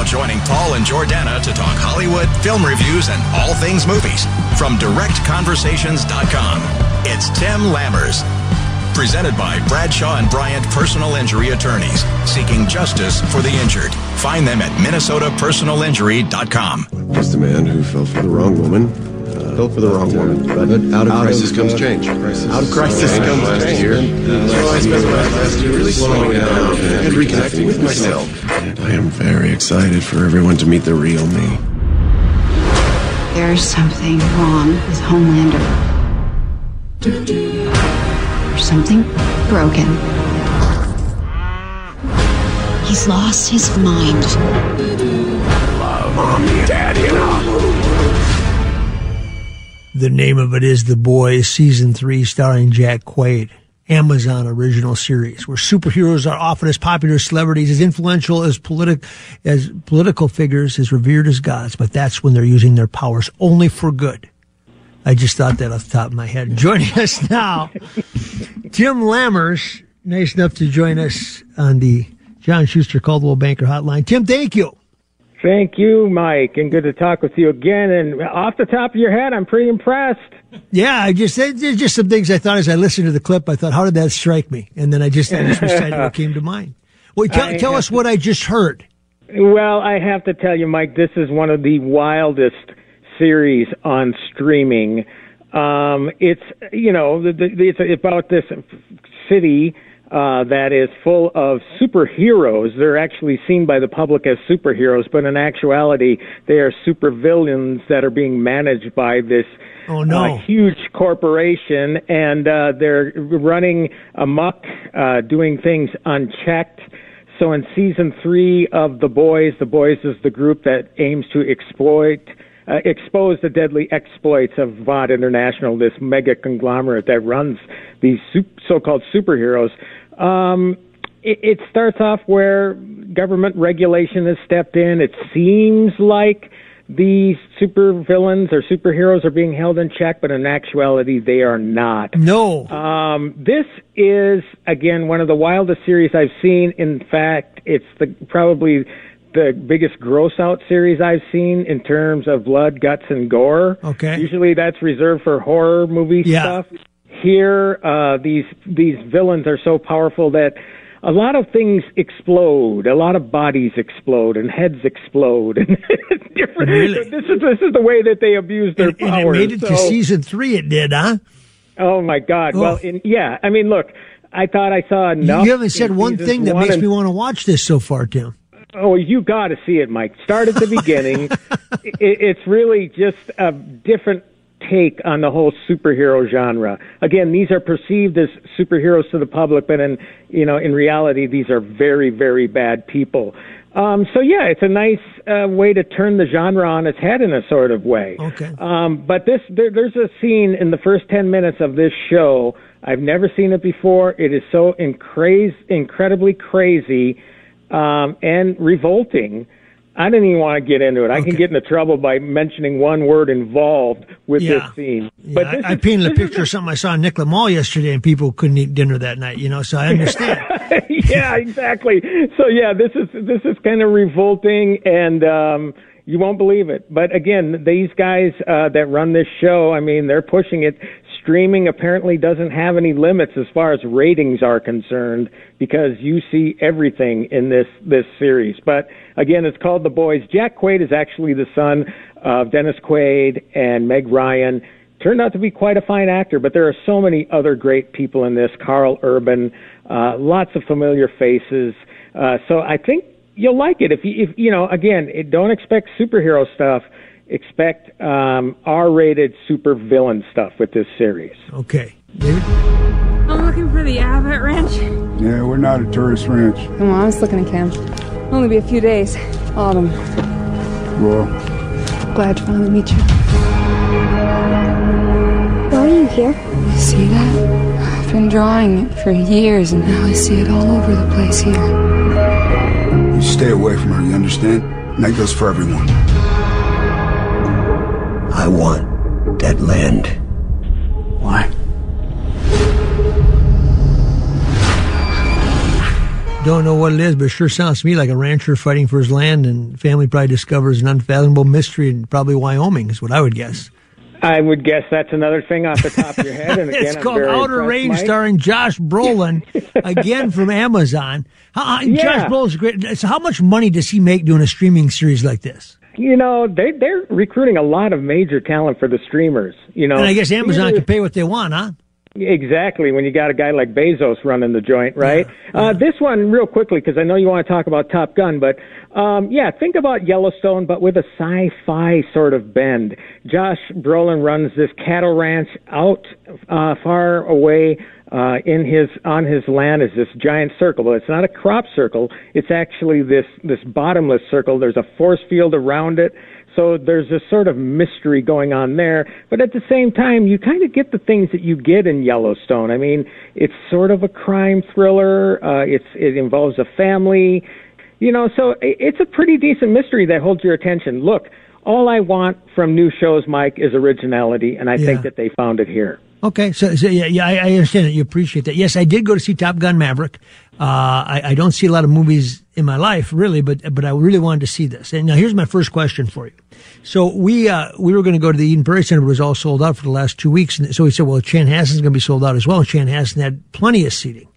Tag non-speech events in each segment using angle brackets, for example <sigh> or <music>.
Now joining Paul and Jordana to talk Hollywood, film reviews, and all things movies from directconversations.com. It's Tim Lammers. Presented by Bradshaw and Bryant Personal Injury Attorneys, seeking justice for the injured. Find them at minnesotapersonalinjury.com. Just a man who fell for the wrong woman. Fell for the wrong woman. But out of crisis comes change. Out of crisis comes last change. year. So I spent the last year really slowing down and reconnecting with myself. And I am very excited for everyone to meet the real me. There's something wrong with Homelander. There's something broken. He's lost his mind. Mommy, daddy, and The name of it is The Boys, Season 3, starring Jack Quaid. Amazon original series, where superheroes are often as popular as celebrities, as influential as, politic, as political figures, as revered as gods, but that's when they're using their powers only for good. I just thought that off the top of my head. <laughs> Joining us now, Tim Lammers, nice enough to join us on the John Schuster Coldwell Banker Hotline. Tim, thank you. Thank you, Mike, and good to talk with you again. And off the top of your head, I'm pretty impressed. Yeah, I just there's just some things I thought as I listened to the clip. I thought, how did that strike me? And then I just, I just recited what <laughs> came to mind. Well, tell, tell us what I just heard. Well, I have to tell you, Mike, this is one of the wildest series on streaming. Um, it's you know, the, the, it's about this city uh, that is full of superheroes. They're actually seen by the public as superheroes, but in actuality, they are supervillains that are being managed by this Oh, no. uh, huge corporation, and uh, they're running amok, uh, doing things unchecked. So in season three of The Boys, The Boys is the group that aims to exploit, uh, expose the deadly exploits of Vought International, this mega conglomerate that runs these sup- so-called superheroes. Um, it, it starts off where government regulation has stepped in. It seems like these supervillains or superheroes are being held in check, but in actuality, they are not. No. Um, this is again one of the wildest series I've seen. In fact, it's the probably the biggest gross out series I've seen in terms of blood, guts, and gore. Okay. Usually that's reserved for horror movie Yeah. stuff. Here, uh, these these villains are so powerful that a lot of things explode, a lot of bodies explode, and heads explode, and <laughs> different. Really? This is this is the way that they abuse their And, and powers. it made it to season three. It did, huh? Oh my God! Oh. Well, in, yeah. I mean, look, I thought I saw enough. You haven't said one thing that one makes and- me want to watch this so far, Tim. Oh, you got to see it, Mike. Start at the <laughs> beginning. it, it's really just a different take on the whole superhero genre. Again, these are perceived as superheroes to the public, but in you know, in reality, these are very, very bad people. Um, so yeah, it's a nice uh, way to turn the genre on its head in a sort of way. Okay. Um, but this, there, there's a scene in the first 10 minutes of this show. I've never seen it before. It is so incra- incredibly crazy um, and revolting. I didn't even want to get into it. I can get into trouble by mentioning one word involved with Yeah. this scene. But I, this I is- painted a picture of something I saw in Nicollet Mall yesterday, and people couldn't eat dinner that night. You know, so I understand. <laughs> yeah, exactly. So yeah, this is this is kind of revolting, and um, you won't believe it. But again, these guys uh, that run this show, I mean, they're pushing it streaming apparently doesn't have any limits as far as ratings are concerned because you see everything in this this series. But again, it's called The Boys. Jack Quaid is actually the son of Dennis Quaid and Meg Ryan. Turned out to be quite a fine actor, but there are so many other great people in this. Karl Urban, uh, lots of familiar faces. Uh, so I think you'll like it if you if you know again it, don't expect superhero stuff expect um, r-rated super villain stuff with this series. Okay. David? i'm looking for the abbott ranch. Yeah we're not a tourist ranch. Come on i was looking at camp. Only be a few days. Autumn. Well. Glad to finally meet you. Why are you here? You see that? I've been drawing it for years and now i see it all over the place here. You stay away from her, you understand? And that goes for everyone. I want that land. Why? Don't know what it is, but it sure sounds to me like a rancher fighting for his land and family probably discovers an unfathomable mystery in probably Wyoming is what I would guess. I would guess that's another thing off the top of your head. And <laughs> again, it's I'm called Outer Range, Mike. starring Josh Brolin, <laughs> again from Amazon. How, Yeah. Josh Brolin's great. So, how much money does he make doing a streaming series like this? You know, they they're recruiting a lot of major talent for the streamers. You know, and I guess Amazon can pay what they want, huh? Exactly, when you got a guy like Bezos running the joint, right? Uh, this one, real quickly, because I know you want to talk about Top Gun, but um, yeah, think about Yellowstone, but with a sci-fi sort of bend. Josh Brolin runs this cattle ranch out uh, far away uh, in his on his land is this giant circle, but it's not a crop circle. It's actually this this bottomless circle. There's a force field around it. So there's this sort of mystery going on there, but at the same time, you kind of get the things that you get in Yellowstone. I mean, it's sort of a crime thriller. Uh, it's it involves a family, you know. So it's a pretty decent mystery that holds your attention. Look, all I want from new shows, Mike, is originality, and I Yeah. think that they found it here. Okay, so, so yeah, yeah, I, I understand that. You appreciate that. Yes, I did go to see Top Gun Maverick. Uh, I, I don't see a lot of movies in my life, really, but but I really wanted to see this. And now here's my first question for you. So we uh, we were going to go to the Eden Prairie Center, but it was all sold out for the last two weeks. And so we said, well, Chanhassen's going to be sold out as well. And Chanhasen had plenty of seating.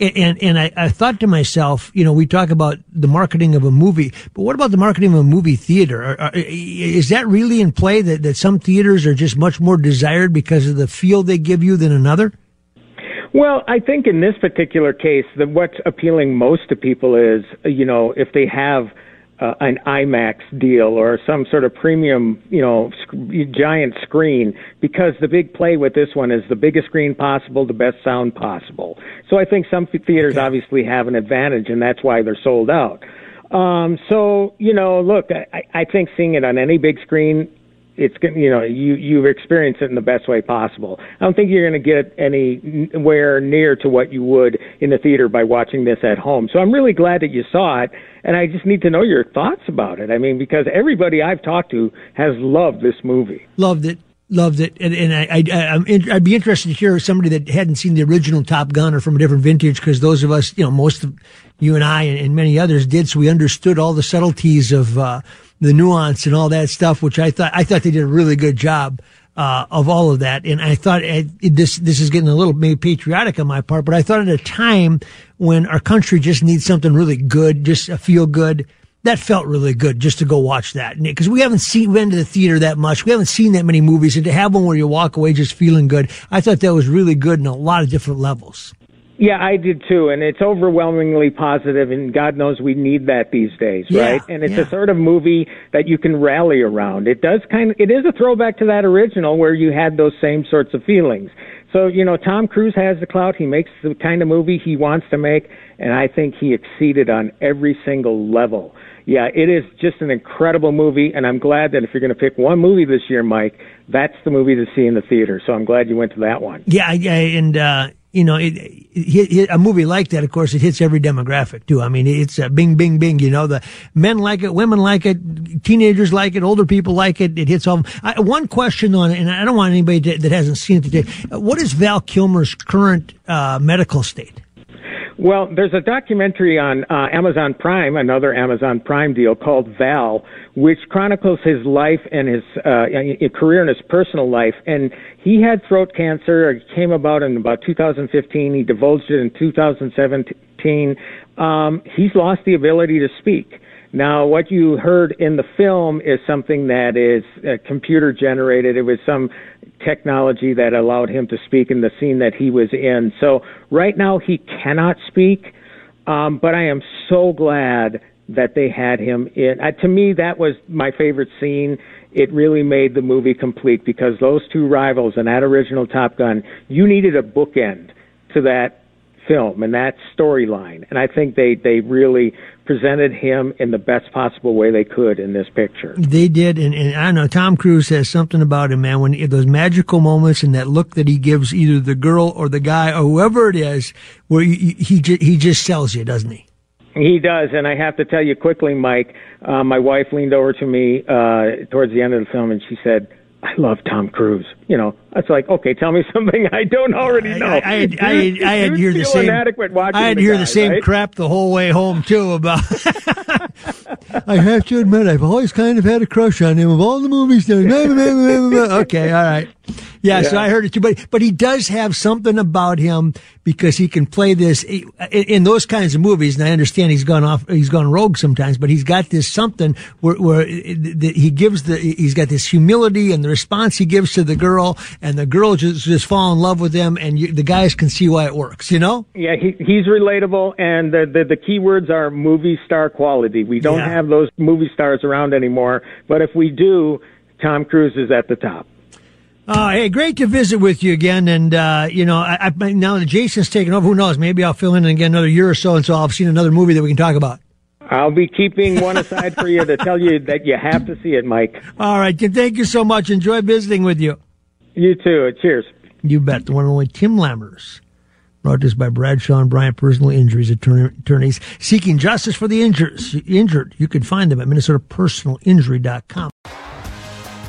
And, and, and I, I thought to myself, you know, we talk about the marketing of a movie, but what about the marketing of a movie theater? Are, are, is that really in play that, that some theaters are just much more desired because of the feel they give you than another? Well, I think in this particular case, that what's appealing most to people is, you know, if they have uh, an IMAX deal or some sort of premium, you know, sc- giant screen, because the big play with this one is the biggest screen possible, the best sound possible. So I think some th- theaters obviously have an advantage, and that's why they're sold out. Um, so you know, look, I, I think seeing it on any big screen it's going you know you you've experienced it in the best way possible. I don't think you're going to get anywhere near to what you would in the theater by watching this at home. So I'm really glad that you saw it, and I just need to know your thoughts about it. I mean, because everybody I've talked to has loved this movie. Loved it. Loved it, and, and I, I, I'm in, I'd be interested to hear somebody that hadn't seen the original Top Gun or from a different vintage, because those of us, you know, most of you and I and, and many others did, so we understood all the subtleties of uh, the nuance and all that stuff, which I thought I thought they did a really good job uh, of all of that. And I thought uh, this this is getting a little maybe patriotic on my part, but I thought at a time when our country just needs something really good, just a feel good. That felt really good just to go watch that because we haven't seen been to the theater that much. We haven't seen that many movies, and to have one where you walk away just feeling good, I thought that was really good in a lot of different levels. Yeah, I did too, and it's overwhelmingly positive, and God knows we need that these days, Yeah, right? And it's yeah. a sort of movie that you can rally around. It does kind of, it is a throwback to that original where you had those same sorts of feelings. So, you know, Tom Cruise has the clout. He makes the kind of movie he wants to make, and I think he exceeded on every single level. Yeah, it is just an incredible movie, and I'm glad that if you're going to pick one movie this year, Mike, that's the movie to see in the theater. So I'm glad you went to that one. Yeah, I, and uh, you know, it, it, it, a movie like that, of course, it hits every demographic too. I mean, it's a bing, bing, bing. You know, the men like it, women like it, teenagers like it, older people like it. It hits all. I, one question on it, and I don't want anybody to, that hasn't seen it today. What is Val Kilmer's current uh, medical state? Well, there's a documentary on uh, Amazon Prime, another Amazon Prime deal called Val, which chronicles his life and his uh, career and his personal life. And he had throat cancer. It came about in about 2015. He divulged it in 2017. Um, he's lost the ability to speak. Now, what you heard in the film is something that is uh, computer generated. It was some technology that allowed him to speak in the scene that he was in. So right now he cannot speak, um, but I am so glad that they had him in. Uh, to me, that was my favorite scene. It really made the movie complete because those two rivals and that original Top Gun, you needed a bookend to that film and that storyline. And I think they, they really presented him in the best possible way they could in this picture. They did, and, and I know Tom Cruise has something about him, man. When those magical moments and that look that he gives either the girl or the guy or whoever it is, where he he, he just sells you, doesn't he? He does, and I have to tell you quickly, Mike. Uh, my wife leaned over to me uh, towards the end of the film, and she said, I love Tom Cruise. You know, it's like, okay, tell me <laughs> something I don't already know. I, I, had, I, had, I had hear the same. I had the hear guy, the same right? crap the whole way home too. About, <laughs> <laughs> I have to admit, I've always kind of had a crush on him of all the movies. Done. okay, all right. Yeah, yeah, so I heard it too. But but he does have something about him because he can play this in, in, those kinds of movies. And I understand he's gone off, he's gone rogue sometimes, but he's got this something where, where he gives the, he's got this humility and the response he gives to the girl, and the girl just just fall in love with him, and you, the guys can see why it works. You know? Yeah, he, he's relatable, and the, the the key words are movie star quality. We don't yeah. have those movie stars around anymore, but if we do, Tom Cruise is at the top. Uh, hey, great to visit with you again. And, uh, you know, I, I, now that Jason's taken over, who knows? Maybe I'll fill in again another year or so and so I've seen another movie that we can talk about. I'll be keeping one aside for you to tell you that you have to see it, Mike. All right. Thank you so much. Enjoy visiting with you. You too. Cheers. You bet. The one and only Tim Lammers. Brought to us by Bradshaw and Bryant Personal Injuries Attorneys seeking justice for the injured. You can find them at MinnesotaPersonalInjury.com.